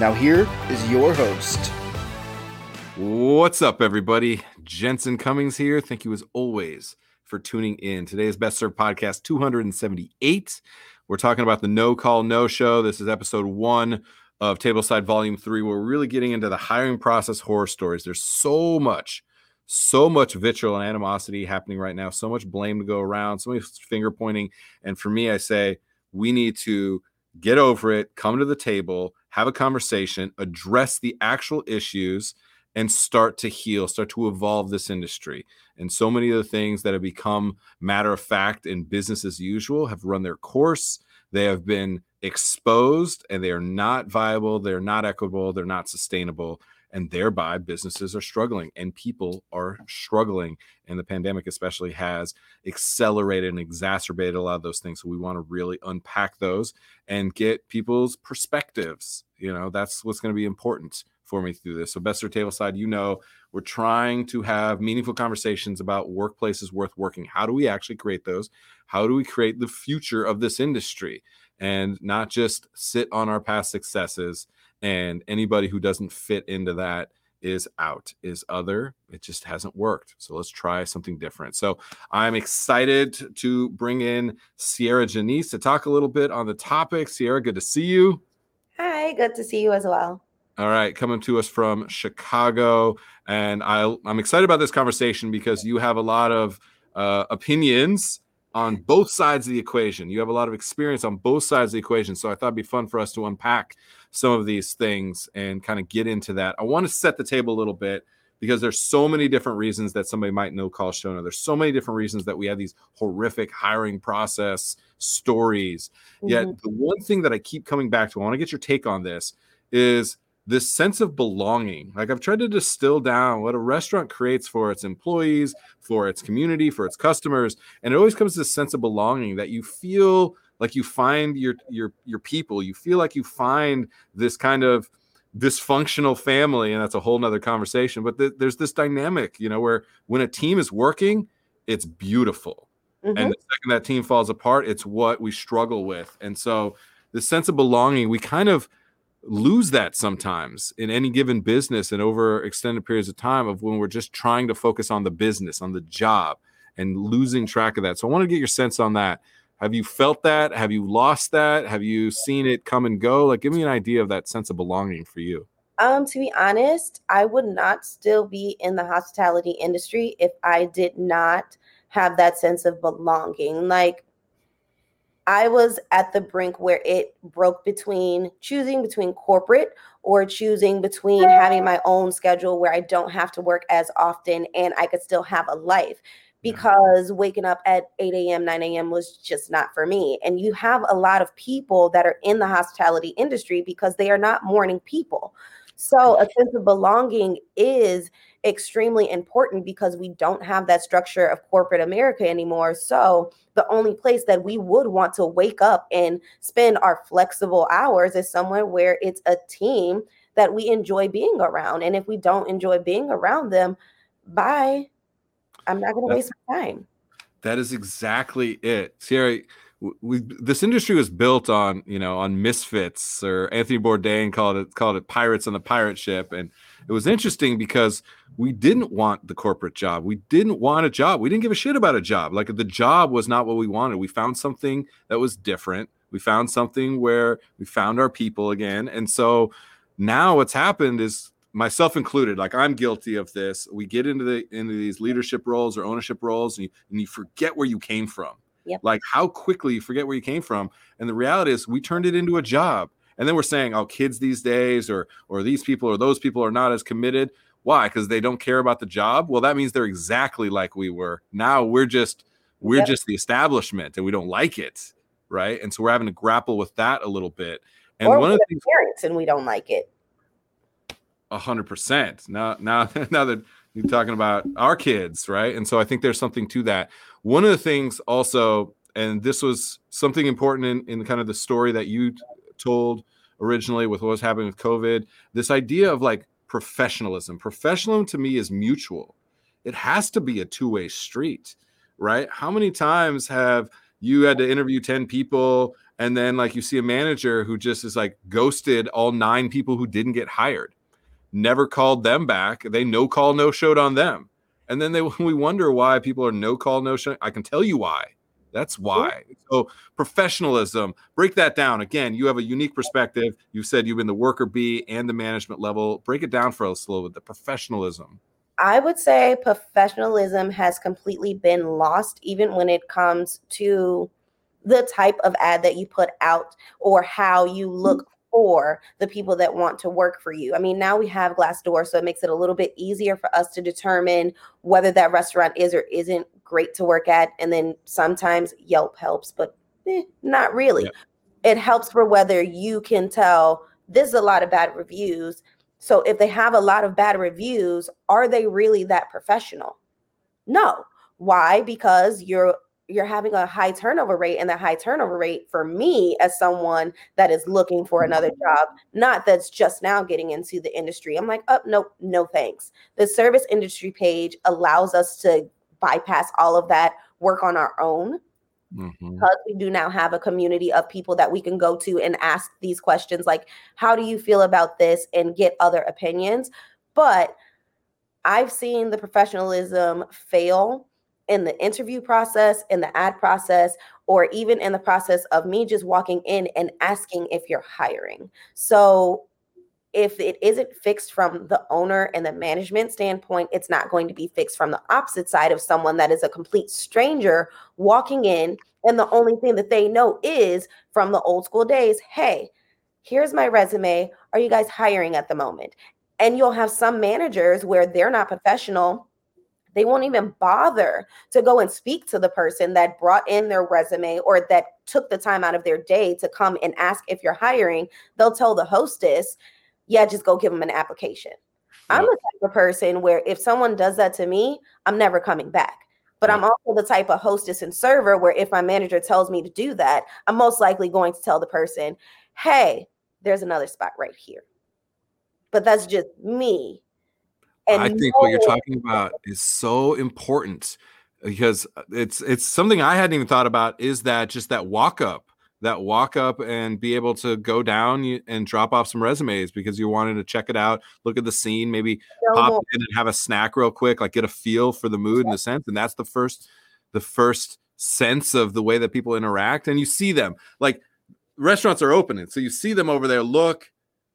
Now, here is your host. What's up, everybody? Jensen Cummings here. Thank you, as always, for tuning in. Today's Best Served Podcast 278. We're talking about the No Call No Show. This is episode one of Tableside Volume 3. We're really getting into the hiring process horror stories. There's so much, so much vitriol and animosity happening right now, so much blame to go around, so much finger pointing. And for me, I say we need to get over it, come to the table, have a conversation, address the actual issues, and start to heal, start to evolve this industry. And so many of the things that have become matter of fact and business as usual have run their course. They have been exposed and they are not viable, they're not equitable, they're not sustainable. And thereby, businesses are struggling and people are struggling. And the pandemic, especially, has accelerated and exacerbated a lot of those things. So, we want to really unpack those and get people's perspectives. You know, that's what's going to be important for me through this. So, Best Served Tableside, you know, we're trying to have meaningful conversations about workplaces worth working. How do we actually create those? How do we create the future of this industry? And not just sit on our past successes. And anybody who doesn't fit into that is out, is other. It just hasn't worked. So let's try something different. So I'm excited to bring in Sierra Janice to talk a little bit on the topic. Sierra, good to see you. Hi, good to see you as well. All right, coming to us from Chicago, and I, I'm excited about this conversation because you have a lot of uh, opinions on both sides of the equation. You have a lot of experience on both sides of the equation, so I thought it'd be fun for us to unpack some of these things and kind of get into that. I want to set the table a little bit because there's so many different reasons that somebody might know call Shona. There's so many different reasons that we have these horrific hiring process stories. Mm-hmm. Yet the one thing that I keep coming back to, I want to get your take on this, is this sense of belonging. Like I've tried to distill down what a restaurant creates for its employees, for its community, for its customers, and it always comes to this sense of belonging that you feel like you find your your your people. You feel like you find this kind of dysfunctional family, and that's a whole nother conversation. But th- there's this dynamic, you know, where when a team is working, it's beautiful. Mm-hmm. And the second that team falls apart, it's what we struggle with. And so the sense of belonging, we kind of lose that sometimes in any given business and over extended periods of time of when we're just trying to focus on the business, on the job, and losing track of that. So I want to get your sense on that. Have you felt that? Have you lost that? Have you seen it come and go? Like, give me an idea of that sense of belonging for you. Um, to be honest, I would not still be in the hospitality industry if I did not have that sense of belonging. Like, I was at the brink where it broke between choosing between corporate or choosing between having my own schedule where I don't have to work as often and I could still have a life because waking up at 8 a.m., 9 a.m. was just not for me. And you have a lot of people that are in the hospitality industry because they are not morning people. So a sense of belonging is extremely important because we don't have that structure of corporate America anymore. So the only place that we would want to wake up and spend our flexible hours is somewhere where it's a team that we enjoy being around. And if we don't enjoy being around them, bye. I'm not going to waste my time. That is exactly it. Sierra, we this industry was built on you know on misfits or Anthony Bourdain called it called it pirates on the pirate ship. And it was interesting because we didn't want the corporate job. We didn't want a job. We didn't give a shit about a job. Like the job was not what we wanted. We found something that was different. We found something where we found our people again. And so now what's happened is myself included like i'm guilty of this we get into the into these leadership roles or ownership roles and you, and you forget where you came from Yep. Like how quickly you forget where you came from. And the reality is we turned it into a job. And then we're saying, oh, kids these days or or these people or those people are not as committed. Why? Because they don't care about the job. Well, that means they're exactly like we were. Now we're just we're yep. just the establishment and we don't like it. Right. And so we're having to grapple with that a little bit. And or one of the things parents and we don't like it. Hundred percent. Now, now, now that you're talking about our kids, right? And so I think there's something to that. One of the things also, and this was something important in, in kind of the story that you told originally with what was happening with COVID, this idea of like professionalism. Professionalism to me is mutual. It has to be a two-way street, right? How many times have you had to interview 10 people and then like you see a manager who just is like ghosted all nine people who didn't get hired never called them back. They no call, no showed on them. And then they we wonder why people are no call, no show. I can tell you why. That's why. So professionalism, break that down. Again, you have a unique perspective. You've said you've been the worker bee and the management level. Break it down for us a little bit. The professionalism. I would say professionalism has completely been lost, even when it comes to the type of ad that you put out or how you look mm-hmm. For the people that want to work for you. I mean, now we have Glassdoor, so it makes it a little bit easier for us to determine whether that restaurant is or isn't great to work at. And then sometimes Yelp helps, but eh, not really. Yeah. It helps for whether you can tell there's a lot of bad reviews. So if they have a lot of bad reviews, are they really that professional? No. Why? Because you're you're having a high turnover rate and the high turnover rate for me as someone that is looking for another mm-hmm. job not that's just now getting into the industry i'm like oh no no thanks the service industry page allows us to bypass all of that work on our own mm-hmm. because we do now have a community of people that we can go to and ask these questions like how do you feel about this and get other opinions but i've seen the professionalism fail in the interview process, in the ad process, or even in the process of me just walking in and asking if you're hiring. So if it isn't fixed from the owner and the management standpoint, it's not going to be fixed from the opposite side of someone that is a complete stranger walking in. And the only thing that they know is from the old school days hey, here's my resume. Are you guys hiring at the moment? And you'll have some managers where they're not professional they won't even bother to go and speak to the person that brought in their resume or that took the time out of their day to come and ask if you're hiring. They'll tell the hostess, yeah, just go give them an application. Yep. I'm the type of person where if someone does that to me, I'm never coming back. But I'm also the type of hostess and server where if my manager tells me to do that, I'm most likely going to tell the person, hey, there's another spot right here. But that's just me and I think what you're talking about is so important because uh, it's it's something I hadn't even thought about is that just that walk up that walk up and be able to go down and drop off some resumes because you wanted to check it out, look at the scene, maybe no pop more. in and have a snack real quick, like get a feel for the mood and the sense. And that's the first, the first sense of the way that people interact. And you see them like restaurants are opening. So you see them over there, look,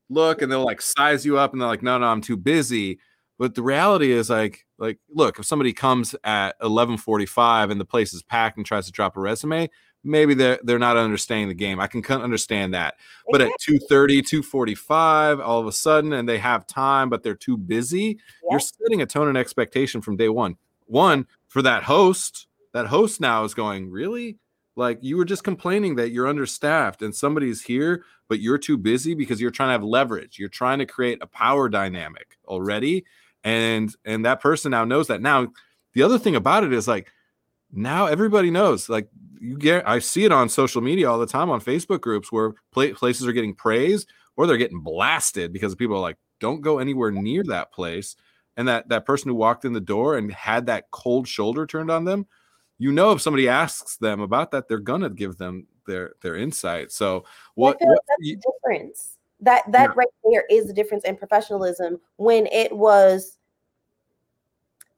look, and they'll like size you up and they're like, no, no, I'm too busy. But the reality is like like look, if somebody comes at 11:45 and the place is packed and tries to drop a resume, maybe they're they're not understanding the game. I can understand that. But at 2:30, 2:45, all of a sudden and they have time but they're too busy, you're setting a tone and expectation from day 1. One, for that host, that host now is going, "Really? Like you were just complaining that you're understaffed and somebody's here, but you're too busy because you're trying to have leverage. You're trying to create a power dynamic already and and that person now knows that. Now the other thing about it is like now everybody knows like you get i see it on social media all the time on facebook groups where places are getting praised or they're getting blasted because people are like don't go anywhere near that place. And that that person who walked in the door and had that cold shoulder turned on them you know if somebody asks them about that they're gonna give them their their insight. So what, uh, what you, difference that that yeah. right there is the difference in professionalism when it was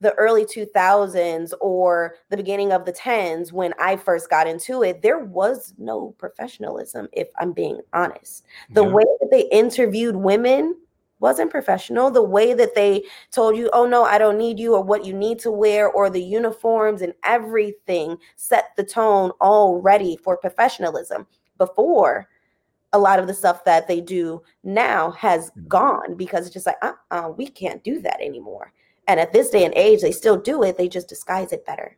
the early 2000s or the beginning of the 10s when I first got into it, there was no professionalism, if I'm being honest. The yeah. way that they interviewed women wasn't professional. The way that they told you, oh no, I don't need you, or what you need to wear, or the uniforms and everything set the tone already for professionalism. Before, a lot of the stuff that they do now has mm. gone because it's just like, uh, uh we can't do that anymore. And at this day and age, they still do it. They just disguise it better.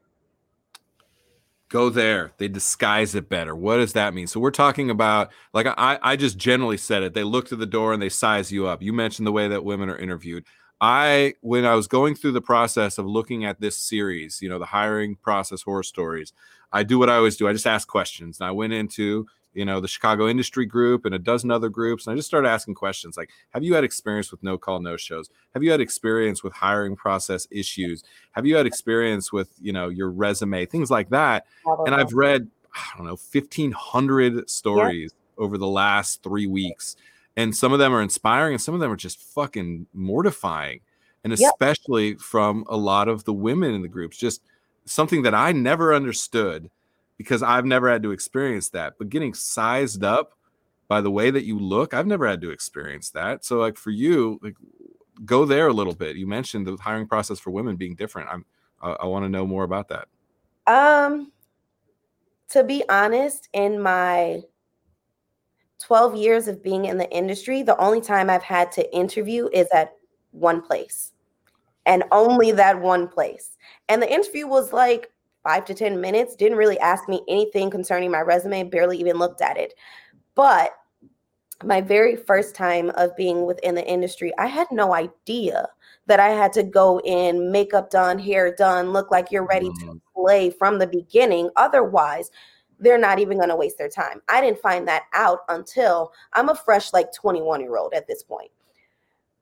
go there they disguise it better what does that mean so we're talking about like i i just generally said it they look to the door and they size you up you mentioned the way that women are interviewed i when i was going through the process of looking at this series you know the hiring process horror stories i do what i always do i just ask questions and i went into you know the chicago industry group and a dozen other groups and i just started asking questions like have you had experience with no call no shows have you had experience with hiring process issues? Have you had experience with you know your resume? Things like that. And i've read i don't know 1500 stories yeah. over the last three weeks and some of them are inspiring and some of them are just fucking mortifying and especially from a lot of the women in the groups just something that i never understood because I've never had to experience that. But getting sized up by the way that you look, I've never had to experience that. So like for you, like go there a little bit. You mentioned the hiring process for women being different. I'm I, I want to know more about that. Um to be honest, in my 12 years of being in the industry, the only time I've had to interview is at one place and only that one place. And the interview was like five to 10 minutes, didn't really ask me anything concerning my resume, barely even looked at it. But my very first time of being within the industry, I had no idea that I had to go in, makeup done, hair done, look like you're ready mm-hmm. to play from the beginning. Otherwise, they're not even going to waste their time. I didn't find that out until I'm a fresh, like 21 year old at this point.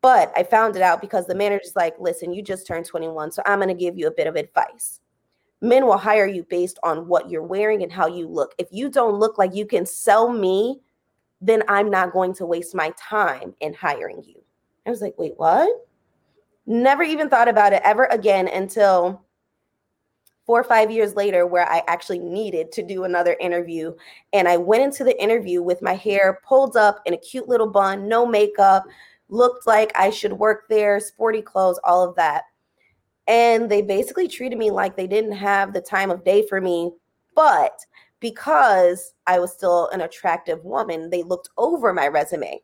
But I found it out because the manager's like, listen, you just turned 21, so I'm going to give you a bit of advice men will hire you based on what you're wearing and how you look. If you don't look like you can sell me, then I'm not going to waste my time in hiring you. I was like, wait, what? Never even thought about it ever again until four or five years later, where I actually needed to do another interview. And I went into the interview with my hair pulled up in a cute little bun, no makeup, looked like I should work there, sporty clothes, all of that and they basically treated me like they didn't have the time of day for me but because i was still an attractive woman they looked over my resume.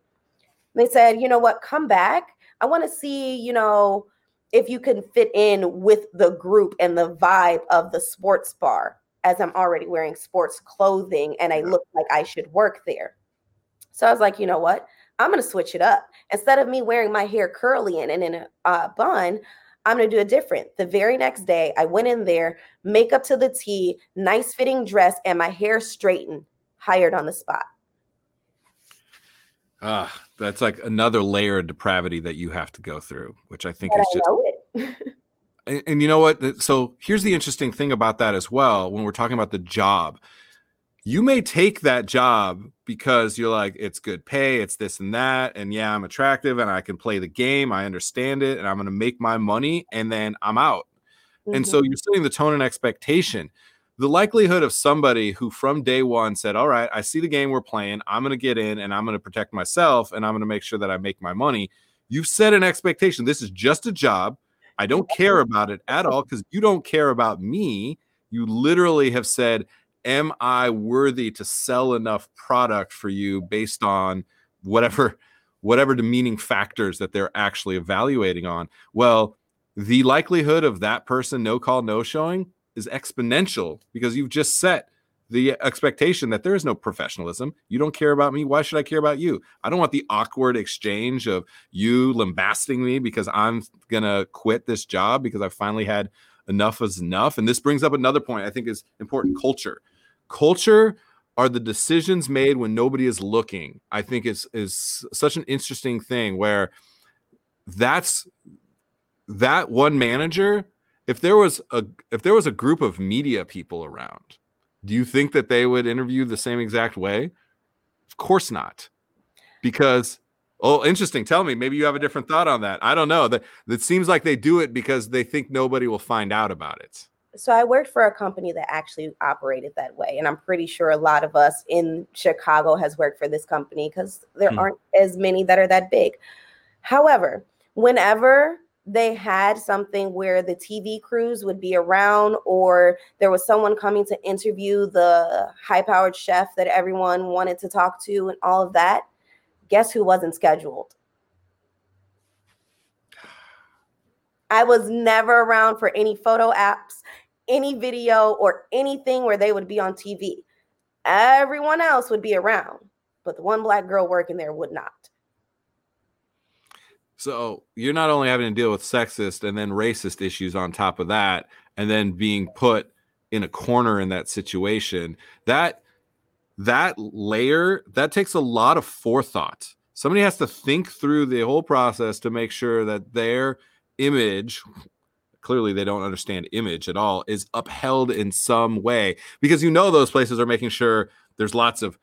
They said you know what? Come back. I want to see you know if you can fit in with the group and the vibe of the sports bar as i'm already wearing sports clothing and i look like i should work there. So i was like you know what? I'm going to switch it up. Instead of me wearing my hair curly and in a uh, bun I'm going to do it different. The very next day, I went in there, makeup to the T, nice fitting dress, and my hair straightened, hired on the spot. Ah, that's like another layer of depravity that you have to go through, which I think is I just. and, and you know what? So here's the interesting thing about that as well. When we're talking about the job, you may take that job because you're like it's good pay it's this and that and yeah i'm attractive and i can play the game i understand it and i'm going to make my money and then i'm out mm-hmm. and so mm-hmm. you're setting the tone and expectation the likelihood of somebody who from day one said all right i see the game we're playing i'm going to get in and i'm going to protect myself and i'm going to make sure that i make my money you've set an expectation this is just a job i don't care about it at all because you don't care about me you literally have said am I worthy to sell enough product for you based on whatever whatever demeaning factors that they're actually evaluating on? Well, the likelihood of that person no call no showing is exponential because you've just set the expectation that there is no professionalism. You don't care about me. Why should I care about you? I don't want the awkward exchange of you lambasting me because I'm going to quit this job because I finally had enough is enough. And this brings up another point I think is important culture culture are the decisions made when nobody is looking. I think is is such an interesting thing where that's that one manager if there was a if there was a group of media people around do you think that they would interview the same exact way? Of course not. Because oh interesting. Tell me maybe you have a different thought on that. I don't know. That that seems like they do it because they think nobody will find out about it so I worked for a company that actually operated that way, and I'm pretty sure a lot of us in Chicago has worked for this company because there hmm. aren't as many that are that big. However, whenever they had something where the TV crews would be around, or there was someone coming to interview the high powered chef that everyone wanted to talk to, and all of that, guess who wasn't scheduled? I was never around for any photo apps any video or anything where they would be on TV. Everyone else would be around, but the one black girl working there would not. So you're not only having to deal with sexist and then racist issues on top of that, and then being put in a corner in that situation. That that layer that takes a lot of forethought. Somebody has to think through the whole process to make sure that their image clearly they don't understand image at all is upheld in some way because you know those places are making sure there's lots of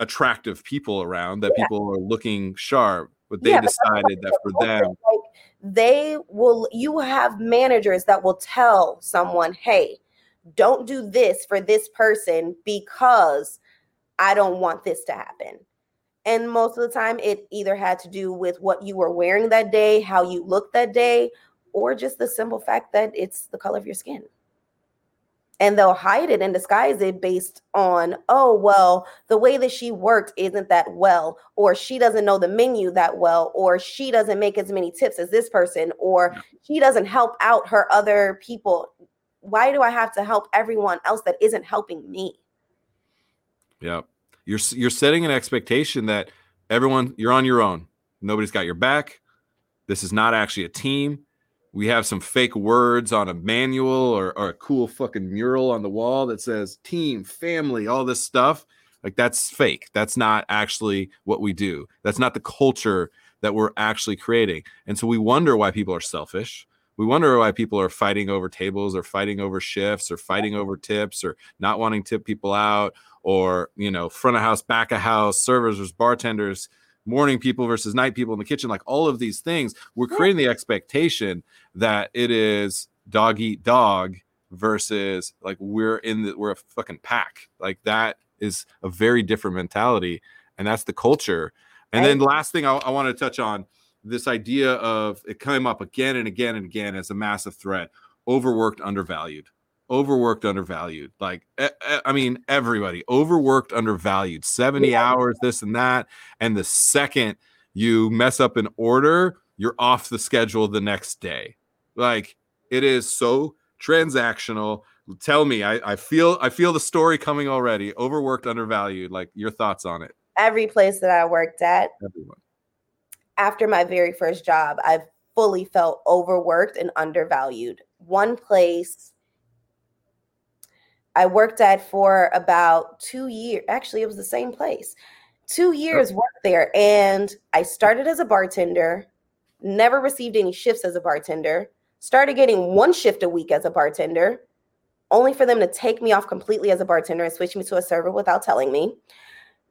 attractive people around that yeah. people are looking sharp but they yeah, decided but that for them like, they will you have managers that will tell someone hey don't do this for this person because i don't want this to happen and most of the time it either had to do with what you were wearing that day how you looked that day or just the simple fact that it's the color of your skin. And they'll hide it and disguise it based on oh well the way that she worked isn't that well or she doesn't know the menu that well or she doesn't make as many tips as this person or she doesn't help out her other people. Why do i have to help everyone else that isn't helping me? Yeah you're you're setting an expectation that everyone you're on your own. Nobody's got your back. This is not actually a team we have some fake words on a manual or, or a cool fucking mural on the wall that says team, family, all this stuff. Like that's fake. That's not actually what we do. That's not the culture that we're actually creating. And so we wonder why people are selfish. We wonder why people are fighting over tables or fighting over shifts or fighting over tips or not wanting to tip people out or, you know, front of house, back of house, servers bartenders morning people versus night people in the kitchen, like all of these things, we're creating the expectation that it is dog eat dog versus like we're in the we're a fucking pack. Like that is a very different mentality, and that's the culture. And then last thing I, I want to touch on this idea of it came up again and again and again as a massive threat overworked undervalued overworked, undervalued. Like, I mean, everybody overworked, undervalued, 70 yeah. hours, this and that. And the second you mess up an order, you're off the schedule the next day. Like, it is so transactional. Tell me, I, I feel I feel the story coming already. Overworked, undervalued. Like your thoughts on it. Every place that I worked at, Everyone. after my very first job, I've fully felt overworked and undervalued. One place I worked at for about two years. Actually, it was the same place. Two years worked there. And I started as a bartender, never received any shifts as a bartender, started getting one shift a week as a bartender, only for them to take me off completely as a bartender and switch me to a server without telling me.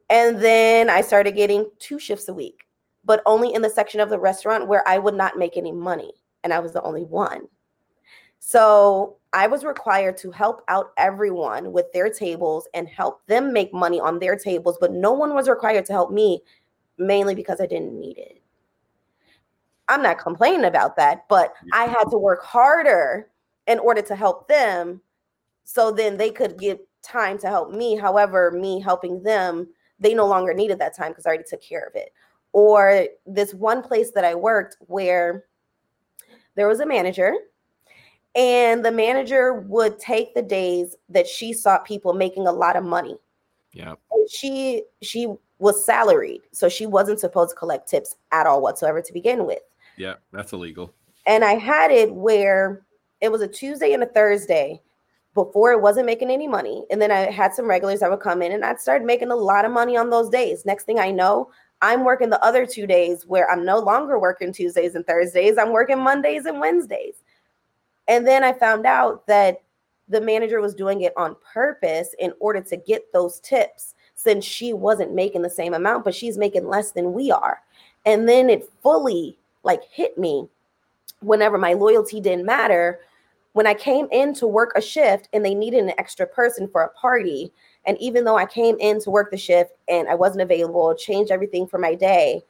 And then I started getting two shifts a week, but only in the section of the restaurant where I would not make any money. And I was the only one. So I was required to help out everyone with their tables and help them make money on their tables, but no one was required to help me mainly because I didn't need it. I'm not complaining about that, but I had to work harder in order to help them so then they could get time to help me. However, me helping them, they no longer needed that time because I already took care of it. Or this one place that I worked where there was a manager and the manager would take the days that she saw people making a lot of money. Yeah. she she was salaried, so she wasn't supposed to collect tips at all whatsoever to begin with. Yeah, that's illegal. And I had it where it was a Tuesday and a Thursday before it wasn't making any money. And then I had some regulars that would come in and I'd start making a lot of money on those days. Next thing I know, I'm working the other two days where I'm no longer working Tuesdays and Thursdays. I'm working Mondays and Wednesdays. And then I found out that the manager was doing it on purpose in order to get those tips since she wasn't making the same amount, but she's making less than we are. And then it fully like hit me whenever my loyalty didn't matter. When I came in to work a shift and they needed an extra person for a party, and even though I came in to work the shift and I wasn't available, changed everything for my day,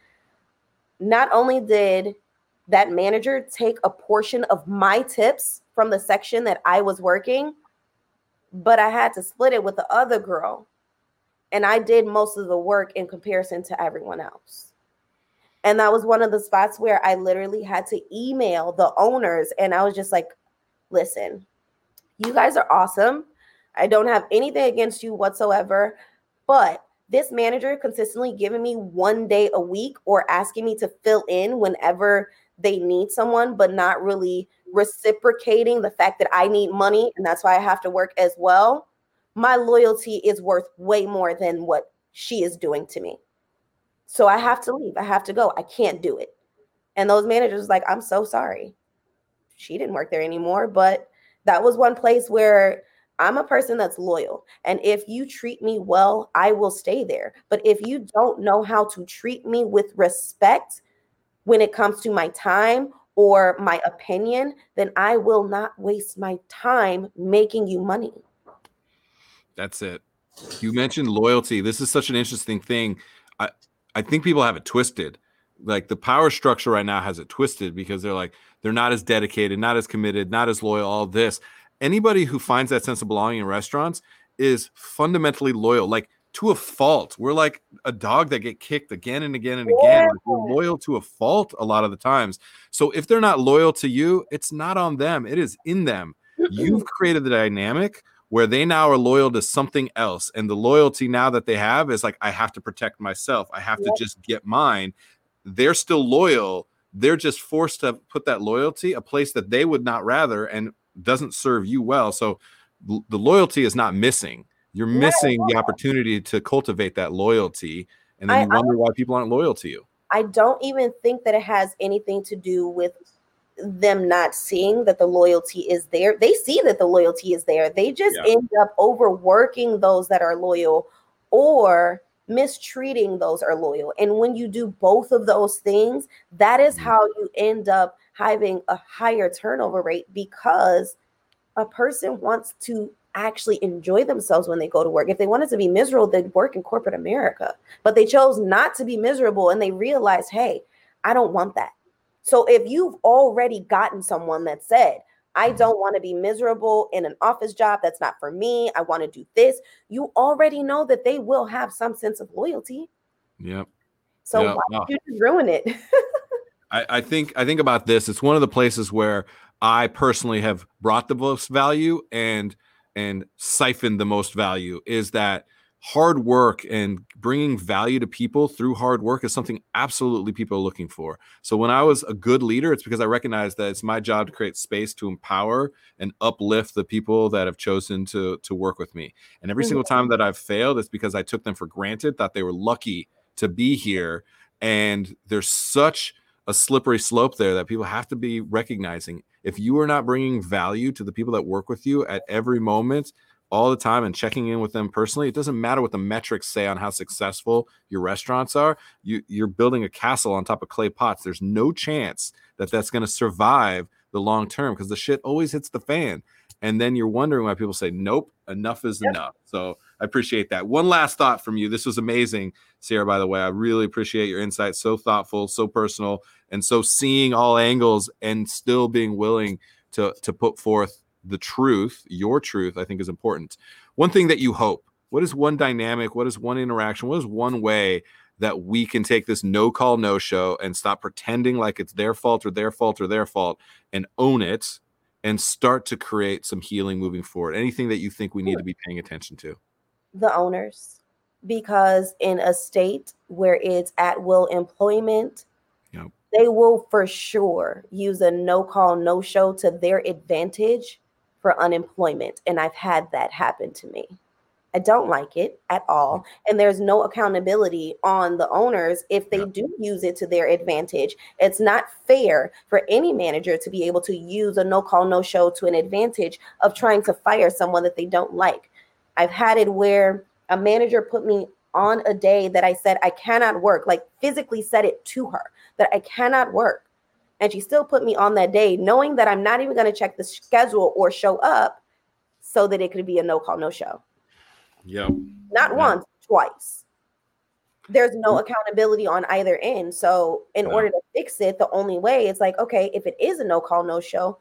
not only did that manager take a portion of my tips from the section that I was working, but I had to split it with the other girl. And I did most of the work in comparison to everyone else. And that was one of the spots where I literally had to email the owners and I was just like, listen, You guys are awesome. I don't have anything against you whatsoever, but this manager consistently giving me one day a week or asking me to fill in whenever they need someone, but not really reciprocating the fact that I need money and that's why I have to work as well. My loyalty is worth way more than what she is doing to me. So I have to leave. I have to go. I can't do it. And those managers like, I'm so sorry. She didn't work there anymore, but that was one place where I'm a person that's loyal. And if you treat me well, I will stay there. But if you don't know how to treat me with respect when it comes to my time or my opinion, then I will not waste my time making you money. That's it. You mentioned loyalty. This is such an interesting thing. I I think people have it twisted. Like the power structure right now has it twisted because they're like they're not as dedicated, not as committed, not as loyal, all this anybody who finds that sense of belonging in restaurants is fundamentally loyal, like to a fault. We're like a dog that get kicked again and again and again. Like we're loyal to a fault a lot of the times. So if they're not loyal to you, it's not on them. It is in them. You've created the dynamic where they now are loyal to something else. And the loyalty now that they have is like, I have to protect myself. I have to just get mine. They're still loyal. They're just forced to put that loyalty a place that they would not rather. And doesn't serve you well. So the loyalty is not missing. You're missing the opportunity to cultivate that loyalty, and then I, you wonder why people aren't loyal to you. I don't even think that it has anything to do with them not seeing that the loyalty is there. They see that the loyalty is there. They just yeah. end up overworking those that are loyal or mistreating those are loyal. And when you do both of those things, that is mm-hmm. how you end up having a higher turnover rate because a person wants to actually enjoy themselves when they go to work. If they wanted to be miserable, they'd work in corporate America. But they chose not to be miserable and they realized, hey, I don't want that. So if you've already gotten someone that said, I mm-hmm. don't want to be miserable in an office job. That's not for me. I want to do this. You already know that they will have some sense of loyalty. Yep. So yep. why did you ruin it? I, I think I think about this. It's one of the places where I personally have brought the most value and and siphoned the most value is that hard work and bringing value to people through hard work is something absolutely people are looking for. So when I was a good leader, it's because I recognized that it's my job to create space to empower and uplift the people that have chosen to to work with me. And every mm-hmm. single time that I've failed, it's because I took them for granted, thought they were lucky to be here. And there's such a slippery slope there that people have to be recognizing. If you are not bringing value to the people that work with you at every moment, all the time, and checking in with them personally, it doesn't matter what the metrics say on how successful your restaurants are. You, you're building a castle on top of clay pots. There's no chance that that's going to survive the long term because the shit always hits the fan. And then you're wondering why people say, nope, enough is yep. enough. So I appreciate that. One last thought from you. This was amazing, Sierra, by the way. I really appreciate your insight. So thoughtful, so personal, and so seeing all angles and still being willing to, to put forth the truth, your truth, I think is important. One thing that you hope, what is one dynamic? What is one interaction? What is one way that we can take this no call, no show and stop pretending like it's their fault or their fault or their fault and own it and start to create some healing moving forward? Anything that you think we need to be paying attention to? the owners because in a state where it's at will employment, yep. they will for sure use a no call, no show to their advantage for unemployment. And I've had that happen to me. I don't like it at all. Mm. And there's no accountability on the owners if they do use it to their advantage. It's not fair for any manager to be able to use a no call, no show to an advantage of trying to fire someone that they don't like. I've had it where a manager put me on a day that I said I cannot work, like physically said it to her that I cannot work. And she still put me on that day, knowing that I'm not even going to check the schedule or show up so that it could be a no call, no show. Yeah. Not once, twice. There's no mm. accountability on either end. So, in yeah. order to fix it, the only way is like, okay, if it is a no call, no show,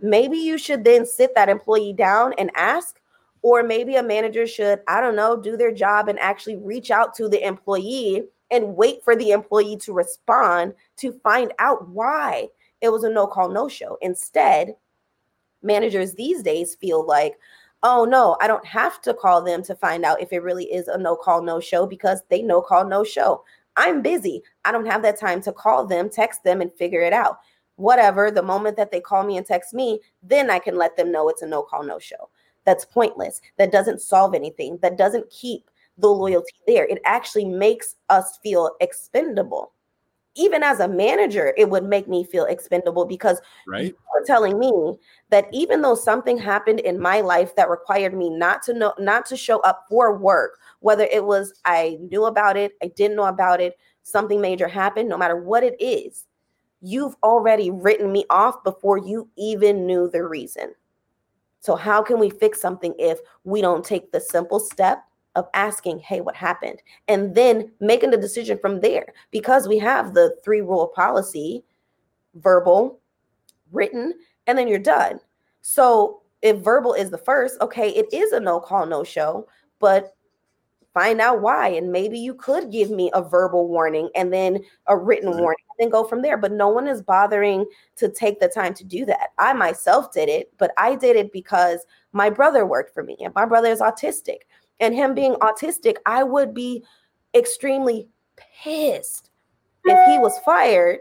maybe you should then sit that employee down and ask, or maybe a manager should, I don't know, do their job and actually reach out to the employee and wait for the employee to respond to find out why it was a no call, no show. Instead, managers these days feel like, oh no, I don't have to call them to find out if it really is a no call, no show because they no call, no show. I'm busy. I don't have that time to call them, text them, and figure it out. Whatever, the moment that they call me and text me, then I can let them know it's a no call, no show. That's pointless. That doesn't solve anything. That doesn't keep the loyalty there. It actually makes us feel expendable even as a manager, it would make me feel expendable because right. you are telling me that even though something happened in my life that required me not to know, not to show up for work, whether it was I knew about it, I didn't know about it, something major happened, no matter what it is, you've already written me off before you even knew the reason. So, how can we fix something if we don't take the simple step of asking, hey, what happened? And then making the decision from there because we have the three rule policy verbal, written, and then you're done. So if verbal is the first, okay, it is a no call, no show, but find out why. And maybe you could give me a verbal warning and then a written mm-hmm. warning and then go from there. But no one is bothering to take the time to do that. I myself did it, but I did it because my brother worked for me and my brother is autistic and him being autistic, I would be extremely pissed if he was fired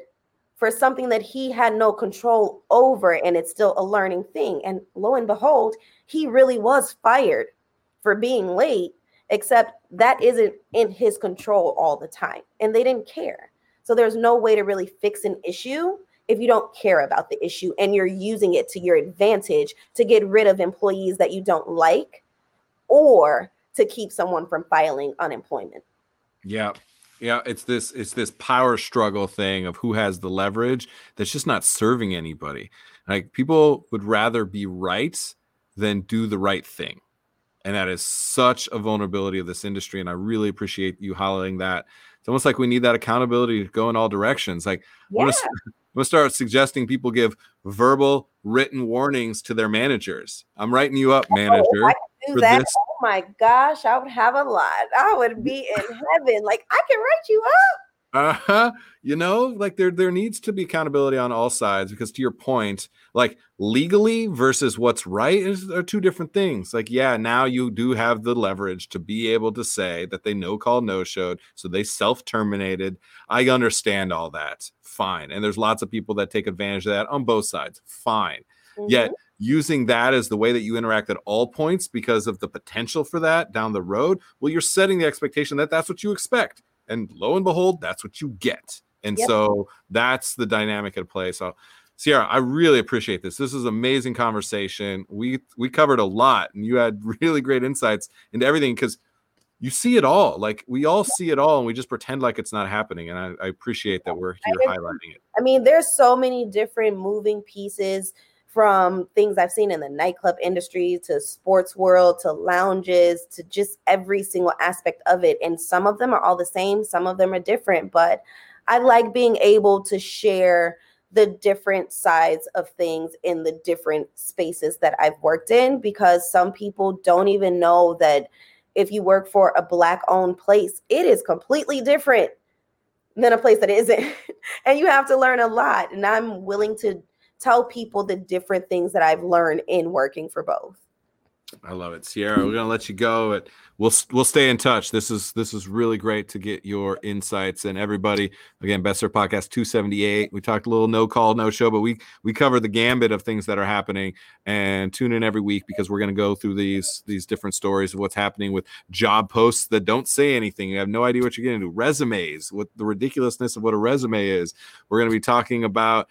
for something that he had no control over and it's still a learning thing. And lo and behold, he really was fired for being late, except that isn't in his control all the time. And they didn't care. So there's no way to really fix an issue if you don't care about the issue and you're using it to your advantage to get rid of employees that you don't like or to keep someone from filing unemployment. Yeah. Yeah, it's this it's this power struggle thing of who has the leverage that's just not serving anybody. Like people would rather be right than do the right thing. And that is such a vulnerability of this industry and I really appreciate you highlighting that. It's almost like we need that accountability to go in all directions. Like yeah. I'm gonna start suggesting people give verbal written warnings to their managers. I'm writing you up, manager. Oh, that. This. Oh my gosh, I would have a lot. I would be in heaven. Like I can write you up. Uh-huh. You know, like there there needs to be accountability on all sides because to your point, like legally versus what's right is are two different things. Like, yeah, now you do have the leverage to be able to say that they no call no showed, so they self-terminated. I understand all that. Fine. And there's lots of people that take advantage of that on both sides. Fine. Mm-hmm. Yet using that as the way that you interact at all points because of the potential for that down the road, well, you're setting the expectation that that's what you expect. And lo and behold, that's what you get. And yep. so that's the dynamic at play. So, Sierra, I really appreciate this. This is amazing conversation. We we covered a lot, and you had really great insights into everything because you see it all. Like we all see it all, and we just pretend like it's not happening. And I, I appreciate that we're here highlighting it. I mean, there's so many different moving pieces from things I've seen in the nightclub industry to sports world to lounges to just every single aspect of it. And some of them are all the same, some of them are different, but I like being able to share the different sides of things in the different spaces that I've worked in because some people don't even know that if you work for a black owned place, it is completely different than a place that isn't. and you have to learn a lot. And I'm willing to tell people the different things that I've learned in working for both. I love it, Sierra. We're gonna let you go, but we'll we'll stay in touch. This is this is really great to get your insights and everybody. Again, Best Served Podcast 278. We talked a little no call, no show, but we we cover the gambit of things that are happening. And tune in every week because we're gonna go through these these different stories of what's happening with job posts that don't say anything. You have no idea what you're getting to. Resumes, what the ridiculousness of what a resume is. We're gonna be talking about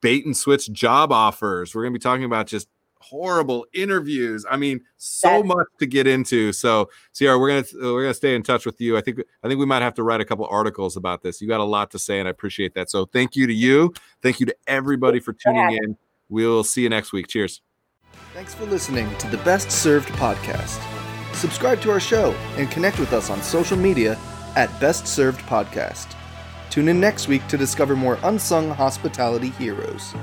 bait and switch job offers. We're gonna be talking about just horrible interviews. I mean, so That's- much to get into. So, Sierra, we're gonna uh, we're gonna stay in touch with you. I think I think we might have to write a couple articles about this. You got a lot to say, and I appreciate that. So, thank you to you. Thank you to everybody for tuning in. We'll see you next week. Cheers. Thanks for listening to the Best Served podcast. Subscribe to our show and connect with us on social media at Best Served Podcast. Tune in next week to discover more unsung hospitality heroes.